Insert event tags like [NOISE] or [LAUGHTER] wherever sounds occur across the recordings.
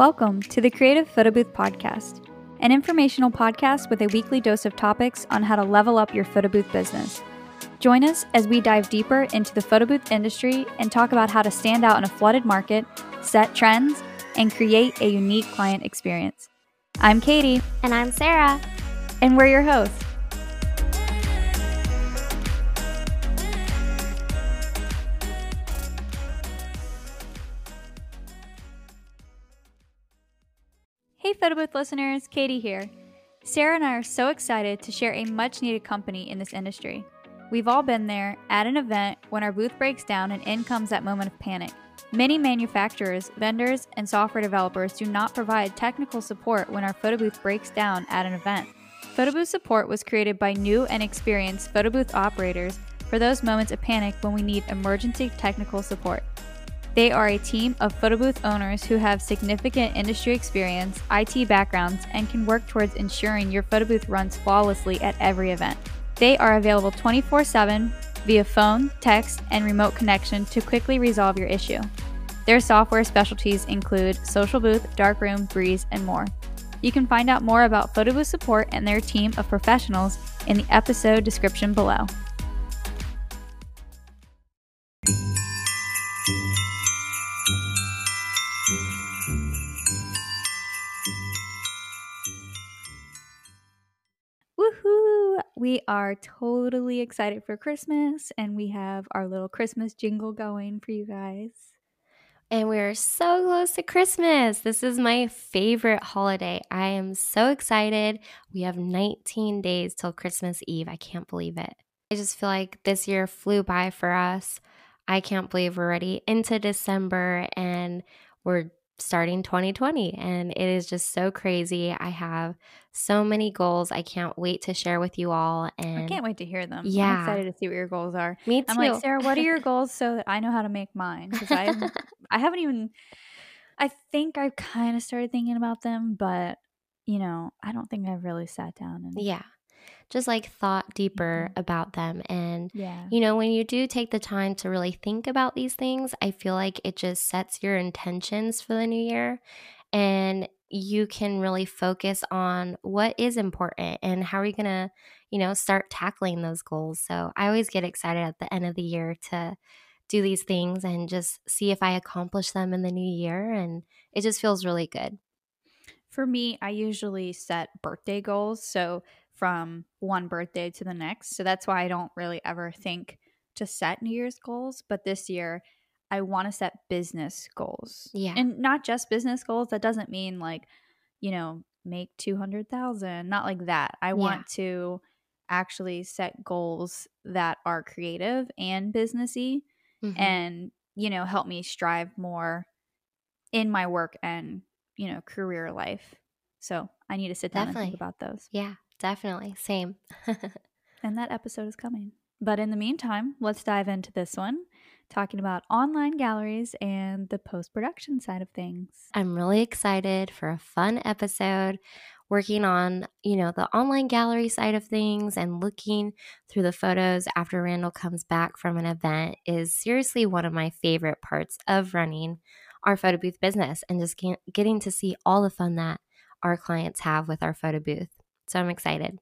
Welcome to the Creative Photo Booth Podcast, an informational podcast with a weekly dose of topics on how to level up your photo booth business. Join us as we dive deeper into the photo booth industry and talk about how to stand out in a flooded market, set trends, and create a unique client experience. I'm Kaytee. And I'm Sarah. And we're your hosts. Photo Booth listeners, Kaytee here. Sarah and I are so excited to share a much needed company in this industry. We've all been there at an event when our booth breaks down and in comes that moment of panic. Many manufacturers, vendors, and software developers do not provide technical support when our photo booth breaks down at an event. Photo booth support was created by new and experienced photo booth operators for those moments of panic when we need emergency technical support. They are a team of photo booth owners who have significant industry experience, IT backgrounds, and can work towards ensuring your photo booth runs flawlessly at every event. They are available 24 7 via phone, text, and remote connection to quickly resolve your issue. Their software specialties include Social Booth, Darkroom, Breeze, and more. You can find out more about photo booth support and their team of professionals in the episode description below. We are totally excited for Christmas and we have our little Christmas jingle going for you guys. And we're so close to Christmas. This is my favorite holiday. I am so excited. We have 19 days till Christmas Eve. I can't believe it. I just feel like this year flew by for us. I can't believe we're already into December and we're starting 2020 and it is just so crazy. I have so many goals. I can't wait to share with you all and I can't wait to hear them. Yeah. I'm excited to see what your goals are. Me too. I'm like, Sarah, what are your [LAUGHS] goals so that I know how to make mine? Because I [LAUGHS] I haven't even I think I've kind of started thinking about them, but you know, I don't think I've really sat down and yeah just like thought deeper Mhm. about them. And, yeah. you know, when you do take the time to really think about these things, I feel like it just sets your intentions for the new year. And you can really focus on what is important and how are you going to, you know, start tackling those goals. So I always get excited at the end of the year to do these things and just see if I accomplish them in the new year. And it just feels really good. For me, I usually set birthday goals. So from one birthday to the next. So that's why I don't really ever think to set New Year's goals. But this year, I want to set business goals. Yeah. And not just business goals. That doesn't mean like, you know, make 200,000, not like that. I Yeah. want to actually set goals that are creative and businessy Mhm. and, you know, help me strive more in my work and, you know, career life. So I need to sit down and think about those. yeah, definitely. Same. [LAUGHS] And that episode is coming. But in the meantime, let's dive into this one, talking about online galleries and the post production side of things. I'm really excited for a fun episode working on, you know, the online gallery side of things and looking through the photos after Randall comes back from an event is seriously one of my favorite parts of running our photo booth business and just getting to see all the fun that our clients have with our photo booth. So I'm excited.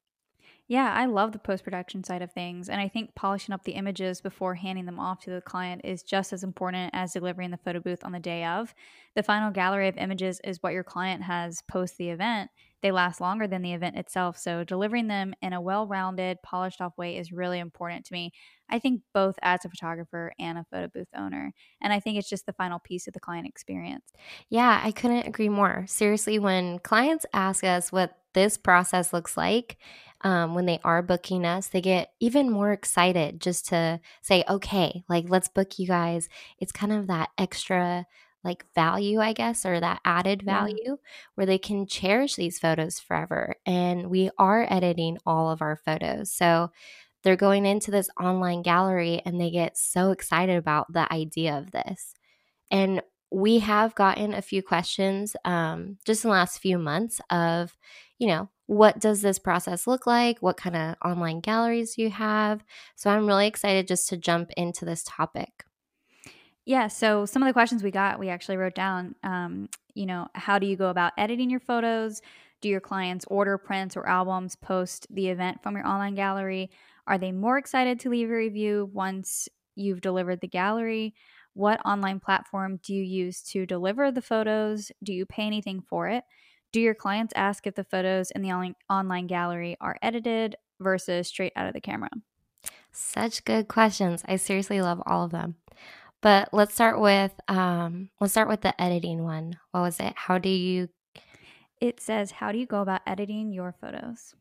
Yeah, I love the post production side of things. And I think polishing up the images before handing them off to the client is just as important as delivering the photo booth on the day of. The final gallery of images is what your client has post the event. They last longer than the event itself. So delivering them in a well rounded, polished off way is really important to me. I think both as a photographer and a photo booth owner. And I think it's just the final piece of the client experience. Yeah, I couldn't agree more. Seriously, when clients ask us what this process looks like, um, when they are booking us, they get even more excited just to say, okay, like let's book you guys. It's kind of that extra like value, I guess, or that added Yeah. value where they can cherish these photos forever. And we are editing all of our photos. So they're going into this online gallery and they get so excited about the idea of this. And we have gotten a few questions um, just in the last few months of, you know, what does this process look like? What kind of online galleries do you have? So I'm really excited just to jump into this topic. Yeah, so some of the questions we got, we actually wrote down. Um, you know, how do you go about editing your photos? Do your clients order prints or albums post the event from your online gallery? Are they more excited to leave a review once you've delivered the gallery? What online platform do you use to deliver the photos? Do you pay anything for it? Do your clients ask if the photos in the online, gallery are edited versus straight out of the camera? Such good questions. I seriously love all of them. But let's start with um, let's start with the editing one. What was it? How do you? It says, "How do you go about editing your photos?"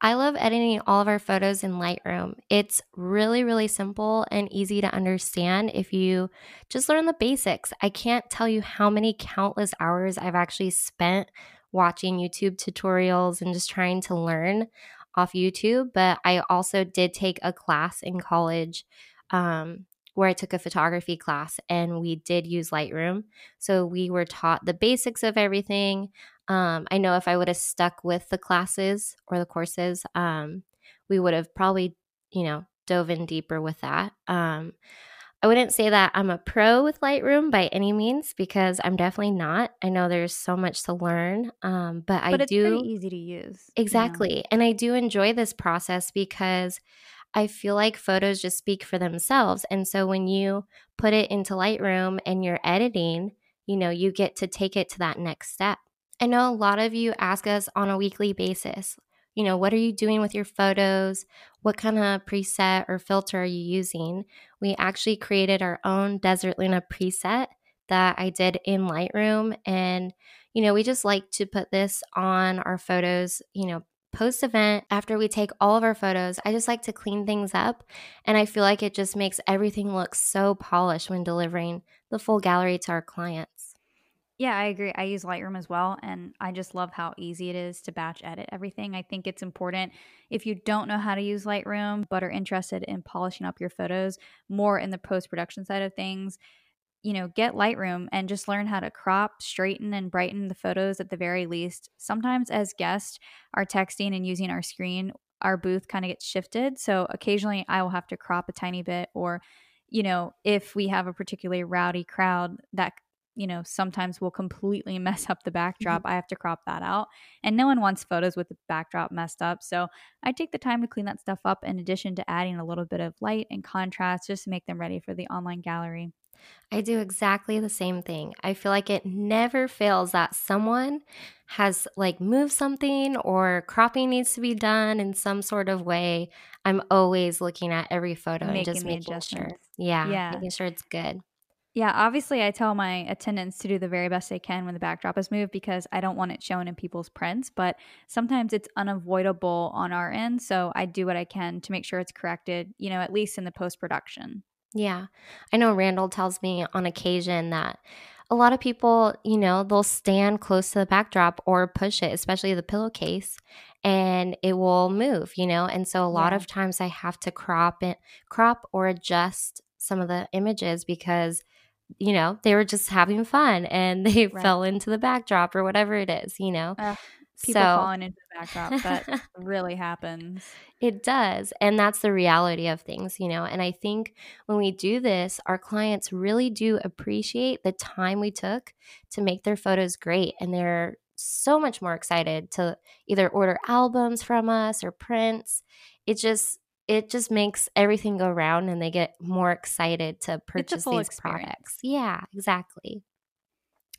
I love editing all of our photos in Lightroom. It's really, really simple and easy to understand if you just learn the basics. I can't tell you how many countless hours I've actually spent watching YouTube tutorials and just trying to learn off YouTube. But I also did take a class in college um, where I took a photography class and we did use Lightroom. So we were taught the basics of everything. Um, I know if I would have stuck with the classes or the courses, um, we would have probably, you know, dove in deeper with that. Um, I wouldn't say that I'm a pro with Lightroom by any means because I'm definitely not. I know there's so much to learn, um, but, But I it's do pretty easy to use. Exactly, and I do enjoy this process because I feel like photos just speak for themselves. And so when you put it into Lightroom and you're editing, you know, you get to take it to that next step. I know a lot of you ask us on a weekly basis, you know, what are you doing with your photos? What kind of preset or filter are you using? We actually created our own Desert Luna preset that I did in Lightroom. And, you know, we just like to put this on our photos, you know, post event after we take all of our photos. I just like to clean things up. And I feel like it just makes everything look so polished when delivering the full gallery to our clients. Yeah, I agree. I use Lightroom as well, and I just love how easy it is to batch edit everything. I think it's important if you don't know how to use Lightroom but are interested in polishing up your photos more in the post production side of things, you know, get Lightroom and just learn how to crop, straighten, and brighten the photos at the very least. Sometimes, as guests are texting and using our screen, our booth kind of gets shifted. So occasionally I will have to crop a tiny bit, or, you know, if we have a particularly rowdy crowd that you know, sometimes will completely [LAUGHS] mess up the mm-hmm. backdrop. I have to crop that out. And no one wants photos with the backdrop messed up. So I take the time to clean that stuff up in addition to adding a little bit of light and contrast just to make them ready for the online gallery. I do exactly the same thing. I feel like it never fails that someone has like moved something or cropping needs to be done in some sort of way. I'm always looking at every photo and just Making sure. Yeah, Yeah. making sure it's good. Yeah, obviously, I tell my attendants to do the very best they can when the backdrop is moved because I don't want it shown in people's prints. But sometimes it's unavoidable on our end. So I do what I can to make sure it's corrected, you know, at least in the post production. Yeah. I know Randall tells me on occasion that a lot of people, you know, they'll stand close to the backdrop or push it, especially the pillowcase, and it will move, you know. And so a lot Yeah. of times I have to crop it, crop or adjust some of the images because you know, they were just having fun and [LAUGHS] they Right. fell into the backdrop or whatever it is, you know. Ugh, people So falling into the backdrop. That [LAUGHS] really happens. It does. And that's the reality of things, you know. And I think when we do this, our clients really do appreciate the time we took to make their photos great. And they're so much more excited to either order albums from us or prints. It just, it just makes everything go round and they get more excited to purchase these experience. products. Yeah, exactly.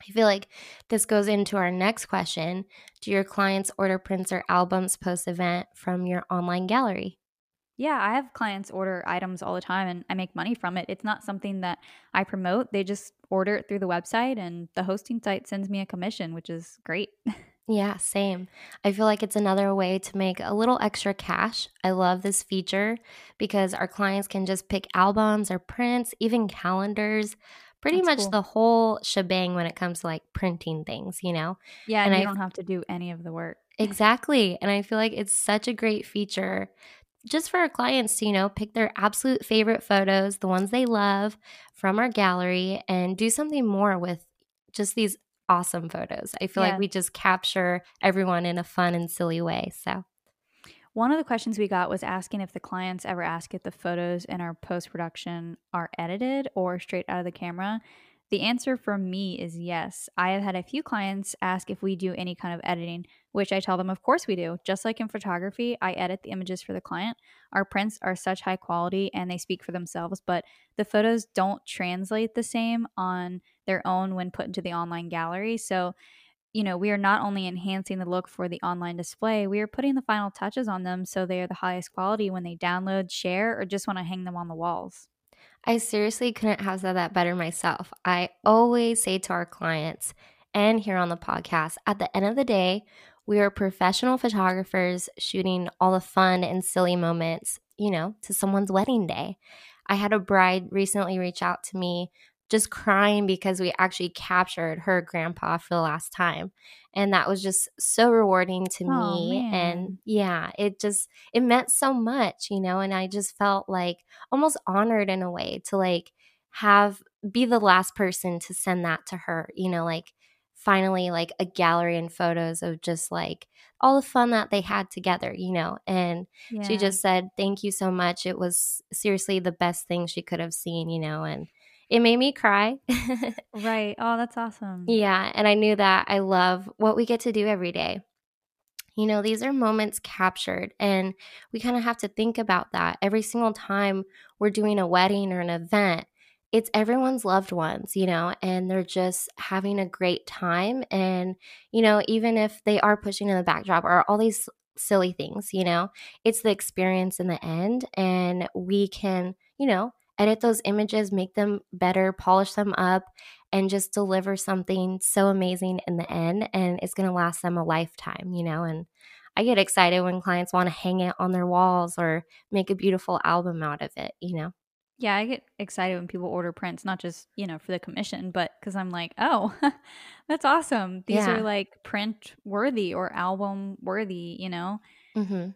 I feel like this goes into our next question. Do your clients order prints or albums post event from your online gallery? Yeah, I have clients order items all the time and I make money from it. It's not something that I promote. They just order it through the website and the hosting site sends me a commission, which is great. [LAUGHS] Yeah, same. I feel like it's another way to make a little extra cash. I love this feature because our clients can just pick albums or prints, even calendars, pretty That's much cool. the whole shebang when it comes to like printing things, you know? Yeah, And and you I don't have to do any of the work. exactly. And I feel like it's such a great feature just for our clients to, you know, pick their absolute favorite photos, the ones they love from our gallery, and do something more with just these awesome photos. I feel Yeah. like we just capture everyone in a fun and silly way. So, One of the questions we got was asking if the clients ever ask if the photos in our post production are edited or straight out of the camera. The answer for me is yes. I have had a few clients ask if we do any kind of editing, which I tell them, of course we do. Just like in photography, I edit the images for the client. Our prints are such high quality and they speak for themselves, but the photos don't translate the same on their own when put into the online gallery. So, you know, we are not only enhancing the look for the online display, we are putting the final touches on them so they are the highest quality when they download, share, or just want to hang them on the walls. I seriously couldn't have said that better myself. I always say to our clients and here on the podcast at the end of the day, we are professional photographers shooting all the fun and silly moments, you know, to someone's wedding day. I had a bride recently reach out to me just crying because we actually captured her grandpa for the last time and that was just so rewarding to Oh, me man. and yeah it just it meant so much you know and i just felt like almost honored in a way to like have be the last person to send that to her you know like finally like a gallery and photos of just like all the fun that they had together you know and Yeah. she just said thank you so much it was seriously the best thing she could have seen you know and it made me cry [LAUGHS] Right. Oh, that's awesome. yeah and i knew that i love what we get to do every day you know these are moments captured and we kind of have to think about that every single time we're doing a wedding or an event it's everyone's loved ones you know and they're just having a great time and you know even if they are pushing in the backdrop or all these silly things you know it's the experience in the end and we can you know edit those images make them better polish them up and just deliver something so amazing in the end and it's going to last them a lifetime you know and i get excited when clients want to hang it on their walls or make a beautiful album out of it you know Yeah, I get excited when people order prints, not just, you know, for the commission, but because I'm like, oh, [LAUGHS] that's awesome. These Yeah. are like print worthy or album worthy, you know? mm-hmm.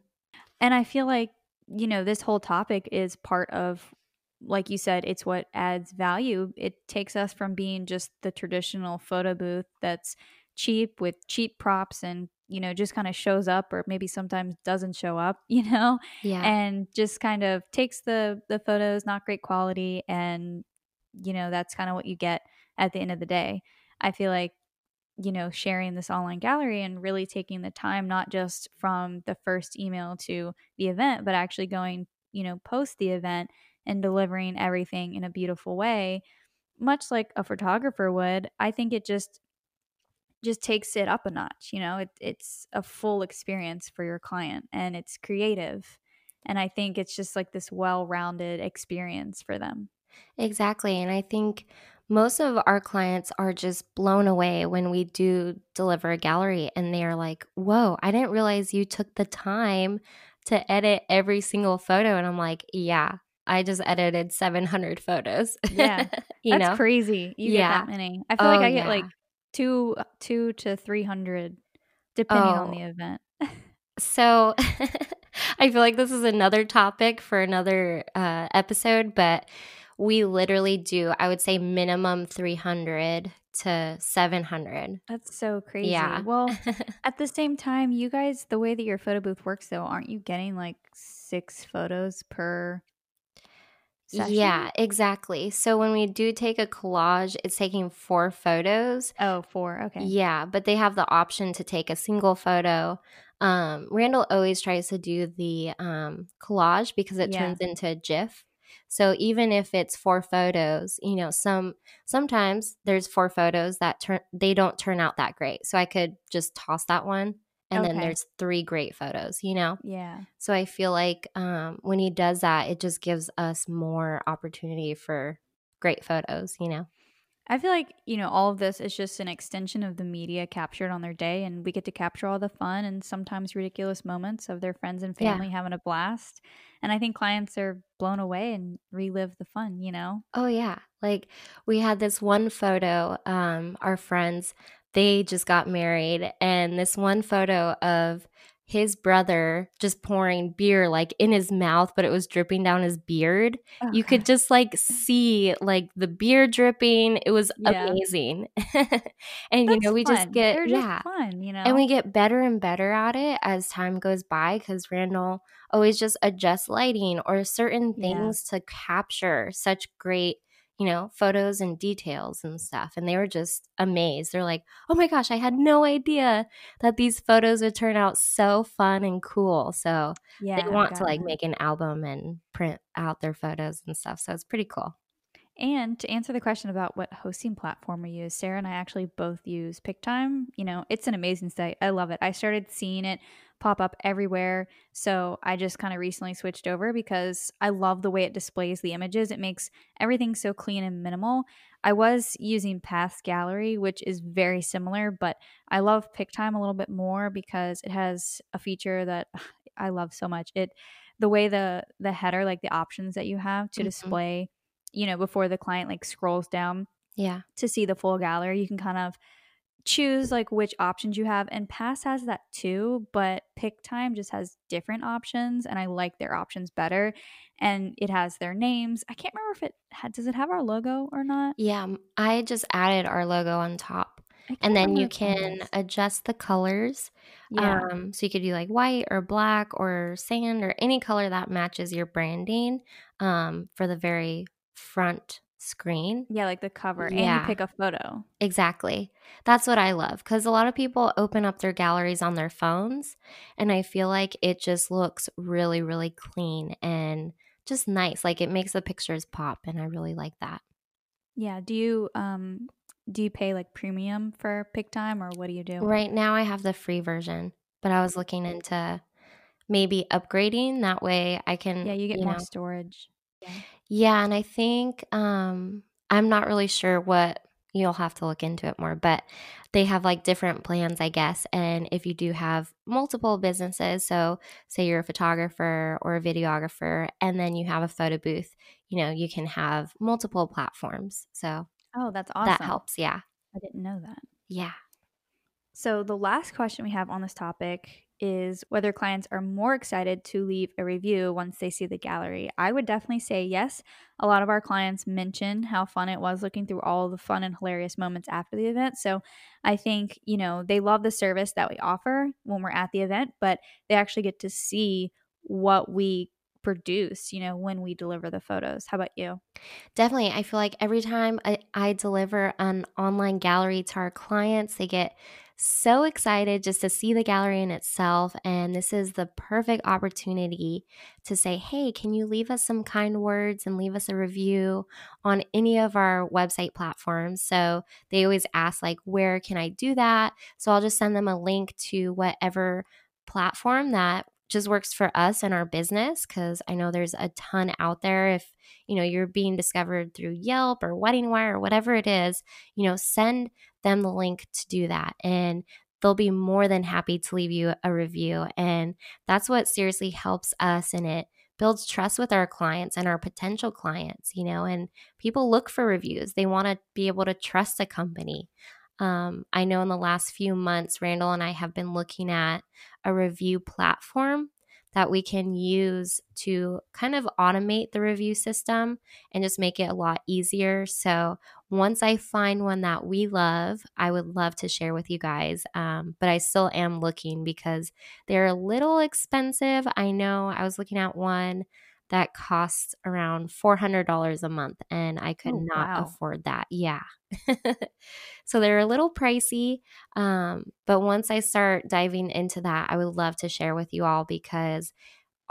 And I feel like, you know, this whole topic is part of, like you said, it's what adds value. It takes us from being just the traditional photo booth that's cheap with cheap props and, you know, just kind of shows up or maybe sometimes doesn't show up, [LAUGHS] you know? yeah and just kind of takes the the photos not great quality and you know that's kind of what you get at the end of the day i feel like you know sharing this online gallery and really taking the time not just from the first email to the event but actually going you know post the event and delivering everything in a beautiful way much like a photographer would i think it just just takes it up a notch you know it, it's a full experience for your client and it's creative and i think it's just like this well-rounded experience for them Exactly. And I think most of our clients are just blown away when we do deliver a gallery and they're like, whoa, I didn't realize you took the time to edit every single photo. And I'm like, yeah, I just edited 700 photos. Yeah. [LAUGHS] you that's know? crazy you Yeah. get that many i feel like Oh, i get yeah. like two two to three hundred depending on Oh. the event So [LAUGHS] I feel like this is another topic for another uh, episode, but we literally do, I would say, minimum 300 to 700. that's so crazy Yeah. well [LAUGHS] at the same time you guys the way that your photo booth works though aren't you getting like six photos per session? Yeah, exactly. So when we do take a collage, it's taking four photos. oh four okay Yeah, but they have the option to take a single photo. Um, Randall always tries to do the um, collage because it Yeah. turns into a GIF. So even if it's four photos, you know, some sometimes there's four photos that turn they don't turn out that great. So I could just toss that one, and then there's three great photos. You know. yeah So I feel like um, when he does that, it just gives us more opportunity for great photos, you know? I feel like, you know, all of this is just an extension of the media captured on their day, and we get to capture all the fun and sometimes ridiculous moments of their friends and Yeah. family having a blast. And I think clients are blown away and relive the fun, you know? Oh, yeah. Like we had this one photo, um, our friends, they just got married, and this one photo of his brother just pouring beer like in his mouth, but it was dripping down his beard. Oh, You could just like see like the beer dripping. It was Yeah. amazing. [LAUGHS] and you know, we just get just yeah. fun, you know. And we get better and better at it as time goes by because Randall always just adjusts lighting or certain Yeah. things to capture such great, you know, photos and details and stuff. And they were just amazed. They're like, oh my gosh, I had no idea that these photos would turn out so fun and cool. So yeah, they want to like it. make an album and print out their photos and stuff. So it's pretty cool. And to answer the question about what hosting platform we use, Sarah and I actually both use Pic-Time. You know, it's an amazing site. I love it. I started seeing it pop up everywhere. So I just kind of recently switched over because I love the way it displays the images. It makes everything so clean and minimal. I was using Pass Gallery, which is very similar, but I love Pic-Time a little bit more because it has a feature that [SIGHS] I love so much. It the way the the header, like the options that you have to Mhm. display you know, before the client like scrolls down Yeah. to see the full gallery, you can kind of choose like which options you have. And Pass has that too, but Pic-Time just has different options, and I like their options better. And it has their names. I can't remember if it had, does it have our logo or not? Yeah. i just added our logo on top. And then you can adjust the colors. yeah, Um, so you could do like white or black or sand or any color that matches your branding um, for the very front screen. yeah, like the cover, and you pick a photo. Exactly. That's what I love because a lot of people open up their galleries on their phones, and I feel like it just looks really, really clean and just nice. Like it makes the pictures pop, and I really like that. Yeah. Do you um do you pay like premium for Pic-Time or what do you do? Right now, I have the free version, but I was looking into maybe upgrading. That way, I can, Yeah, you get you more know, storage. Yeah, and I think um I'm not really sure what you'll have to look into it more, but they have like different plans, I guess. And if you do have multiple businesses, so say you're a photographer or a videographer and then you have a photo booth, you know, you can have multiple platforms. So Oh, that's awesome. that helps. Yeah. I didn't know that. Yeah. So, the last question we have on this topic is whether clients are more excited to leave a review once they see the gallery. I would definitely say yes. A lot of our clients mention how fun it was looking through all the fun and hilarious moments after the event. So, I think, you know, they love the service that we offer when we're at the event, but they actually get to see what we produce, you know, when we deliver the photos. How about you? Definitely. I feel like every time I, I deliver an online gallery to our clients, they get so excited just to see the gallery in itself. And this is the perfect opportunity to say, hey, can you leave us some kind words and leave us a review on any of our website platforms? So they always ask, like, where can I do that? So I'll just send them a link to whatever platform that just works for us and our business because I know there's a ton out there. If you know you're being discovered through Yelp or Wedding Wire or whatever it is, you know, send them the link to do that and they'll be more than happy to leave you a review and that's what seriously helps us and it builds trust with our clients and our potential clients, you know, and people look for reviews. They want to be able to trust a company. Um, I know in the last few months, Randall and I have been looking at a review platform that we can use to kind of automate the review system and just make it a lot easier. So, once I find one that we love, I would love to share with you guys. Um, but I still am looking because they're a little expensive. I know I was looking at one that costs around $400 a month and I could Oh, not wow. afford that. Yeah. [LAUGHS] so they're a little pricey. Um, but once I start diving into that, I would love to share with you all because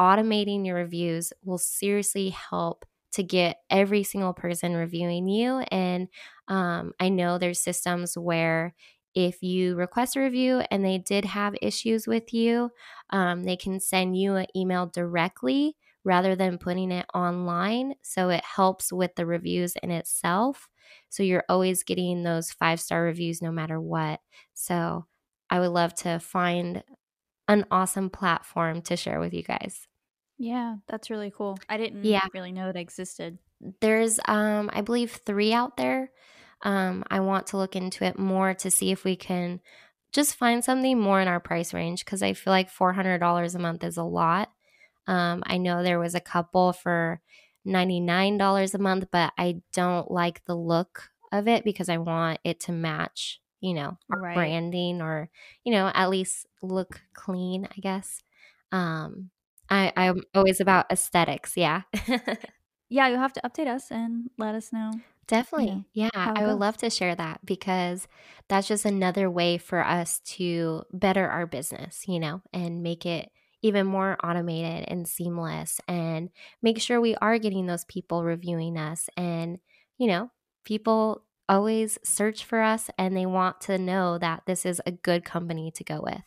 automating your reviews will seriously help to get every single person reviewing you. And um, I know there's systems where if you request a review and they did have issues with you, um, they can send you an email directly rather than putting it online. So it helps with the reviews in itself. So you're always getting those five star reviews no matter what. So I would love to find an awesome platform to share with you guys. Yeah, that's really cool. I didn't Yeah. really know it existed. There's um I believe 3 out there. Um I want to look into it more to see if we can just find something more in our price range because I feel like $400 a month is a lot. Um, I know there was a couple for $99 a month, but I don't like the look of it because I want it to match, you know, Right. branding or, you know, at least look clean, I guess. Um, I, I'm always about aesthetics. Yeah. [LAUGHS] Yeah, you'll have to update us and let us know. Definitely. Yeah, it I would goes. love to share that because that's just another way for us to better our business, you know, and make it even more automated and seamless and make sure we are getting those people reviewing us. And, you know, people always search for us and they want to know that this is a good company to go with.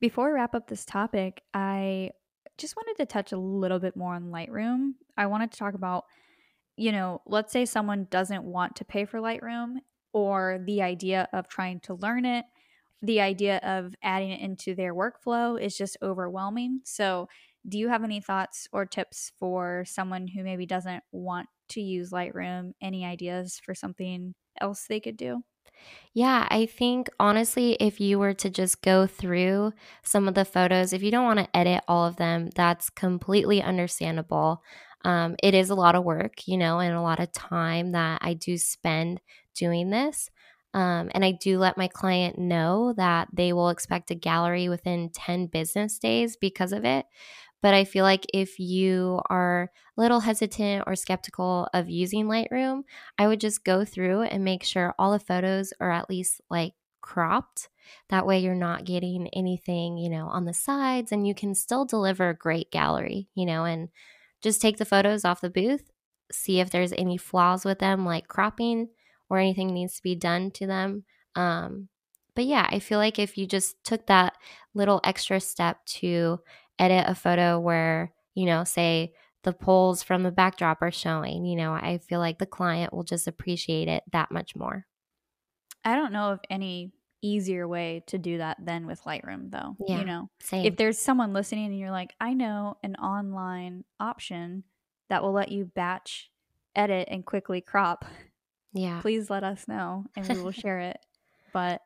Before we wrap up this topic, I just wanted to touch a little bit more on Lightroom. I wanted to talk about, you know, let's say someone doesn't want to pay for Lightroom or the idea of trying to learn it, the idea of adding it into their workflow is just overwhelming. So, do you have any thoughts or tips for someone who maybe doesn't want to use Lightroom? Any ideas for something else they could do? Yeah, I think honestly, if you were to just go through some of the photos, if you don't want to edit all of them, that's completely understandable. Um, it is a lot of work, you know, and a lot of time that I do spend doing this. Um, and I do let my client know that they will expect a gallery within 10 business days because of it. But I feel like if you are a little hesitant or skeptical of using Lightroom, I would just go through and make sure all the photos are at least like cropped. That way you're not getting anything, you know, on the sides and you can still deliver a great gallery, you know, and just take the photos off the booth, see if there's any flaws with them, like cropping or anything needs to be done to them. Um, but yeah, I feel like if you just took that little extra step to edit a photo where, you know, say the poles from the backdrop are showing, you know, I feel like the client will just appreciate it that much more. I don't know of any easier way to do that than with Lightroom, though. Yeah, You know, Same. if there's someone listening and you're like, I know an online option that will let you batch edit and quickly crop, yeah. please let us know and we will [LAUGHS] share it. But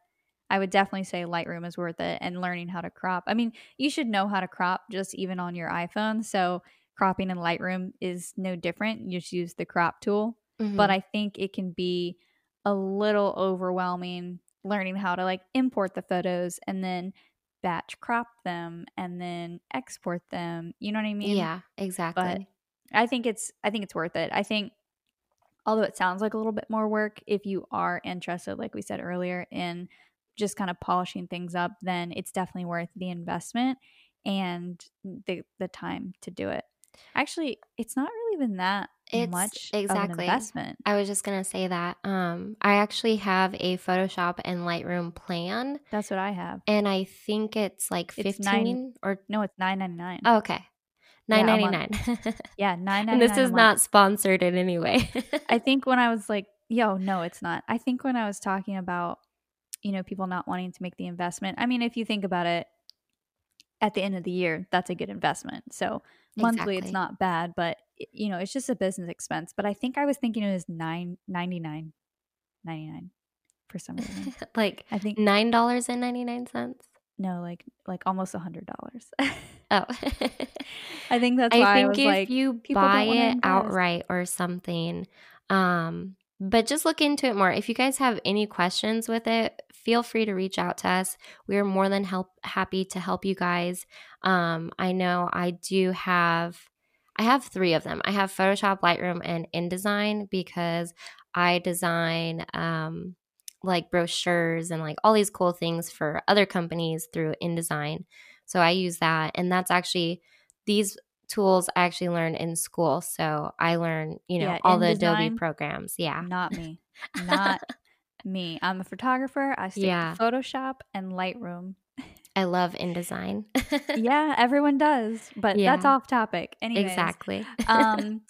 I would definitely say Lightroom is worth it and learning how to crop. I mean, you should know how to crop just even on your iPhone. So cropping in Lightroom is no different. You just use the crop tool. Mhm. But I think it can be a little overwhelming learning how to like import the photos and then batch crop them and then export them. You know what I mean? yeah, exactly. But I think it's I think it's worth it. I think although it sounds like a little bit more work if you are interested like we said earlier in just kind of polishing things up, then it's definitely worth the investment and the the time to do it. Actually, it's not really even that It's- much of an exactly. investment. I was just gonna say that. Um, I actually have a Photoshop and Lightroom plan, That's what I have. and I think it's like It's fifteen nine- or No, it's nine ninety nine. oh, okay, nine a nine. [LAUGHS] Yeah, nine ninety And this is not sponsored in any way. I [LAUGHS] think when I was like, yo, no, it's not. I think when I was talking about, you know, people not wanting to make the investment, I mean, if you think about it, at the end of the year, that's a good investment. So monthly, it's not bad, but you know, it's just a business expense. But I think I was thinking it was nine ninety nine, ninety nine for some reason. [LAUGHS] like I think nine dollars and ninety nine cents. no, like like almost a hundred dollars. Oh, I think that's I why I, think was if like, you buy it outright or something, um, but just look into it more. If you guys have any questions with it, feel free to reach out to us. We are more than help happy to help you guys. Um, I know I do have. I have three of them. I have Photoshop, Lightroom, and InDesign because I design um, like brochures and like all these cool things for other companies through InDesign. So I use that, and that's actually these tools I actually learned in school. So I learn, you know, Yeah, all the Adobe programs. Yeah. Not me. Not [LAUGHS] me. I'm a photographer. I stick Yeah. to Photoshop and Lightroom. I love InDesign. [LAUGHS] yeah, everyone does, but that's off topic. Anyways, exactly. [LAUGHS] um,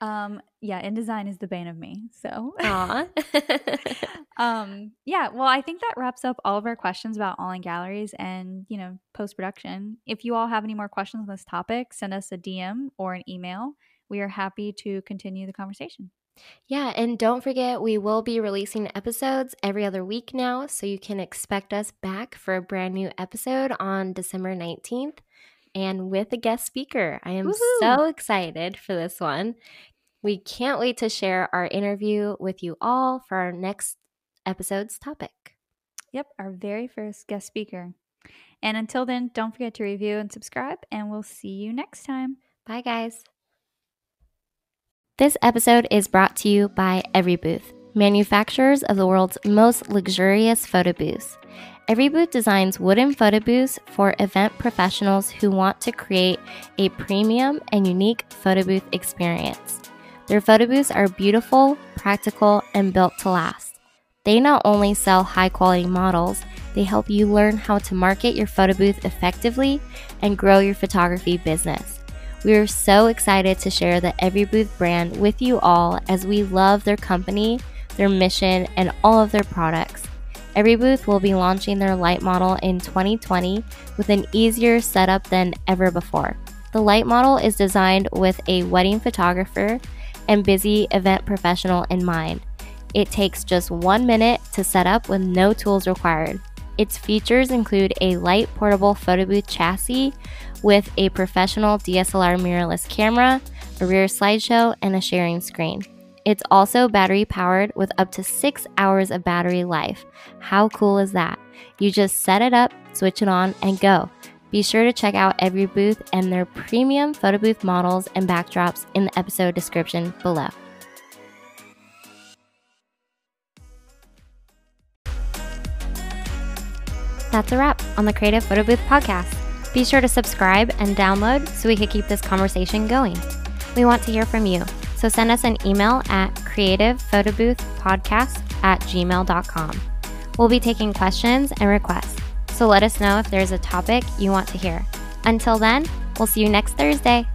um, yeah, InDesign is the bane of me. So, [LAUGHS] um, yeah. Well, I think that wraps up all of our questions about online galleries and you know post production. If you all have any more questions on this topic, send us a DM or an email. We are happy to continue the conversation. Yeah, and don't forget, we will be releasing episodes every other week now, so you can expect us back for a brand new episode on December 19th and with a guest speaker. I am Woohoo! so excited for this one. We can't wait to share our interview with you all for our next episode's topic. Yep, our very first guest speaker. And until then, don't forget to review and subscribe, and we'll see you next time. Bye, guys. This episode is brought to you by Everybooth, manufacturers of the world's most luxurious photo booths. Everybooth designs wooden photo booths for event professionals who want to create a premium and unique photo booth experience. Their photo booths are beautiful, practical, and built to last. They not only sell high quality models, they help you learn how to market your photo booth effectively and grow your photography business. We are so excited to share the Everybooth brand with you all as we love their company, their mission, and all of their products. Everybooth will be launching their light model in 2020 with an easier setup than ever before. The light model is designed with a wedding photographer and busy event professional in mind. It takes just one minute to set up with no tools required. Its features include a light portable photo booth chassis with a professional DSLR mirrorless camera, a rear slideshow, and a sharing screen. It's also battery powered with up to six hours of battery life. How cool is that? You just set it up, switch it on, and go. Be sure to check out Everybooth and their premium photo booth models and backdrops in the episode description below. That's a wrap on the Creative Photo Booth podcast. Be sure to subscribe and download so we can keep this conversation going. We want to hear from you, so send us an email at creativephotoboothpodcast at gmail.com. We'll be taking questions and requests, so let us know if there's a topic you want to hear. Until then, we'll see you next Thursday.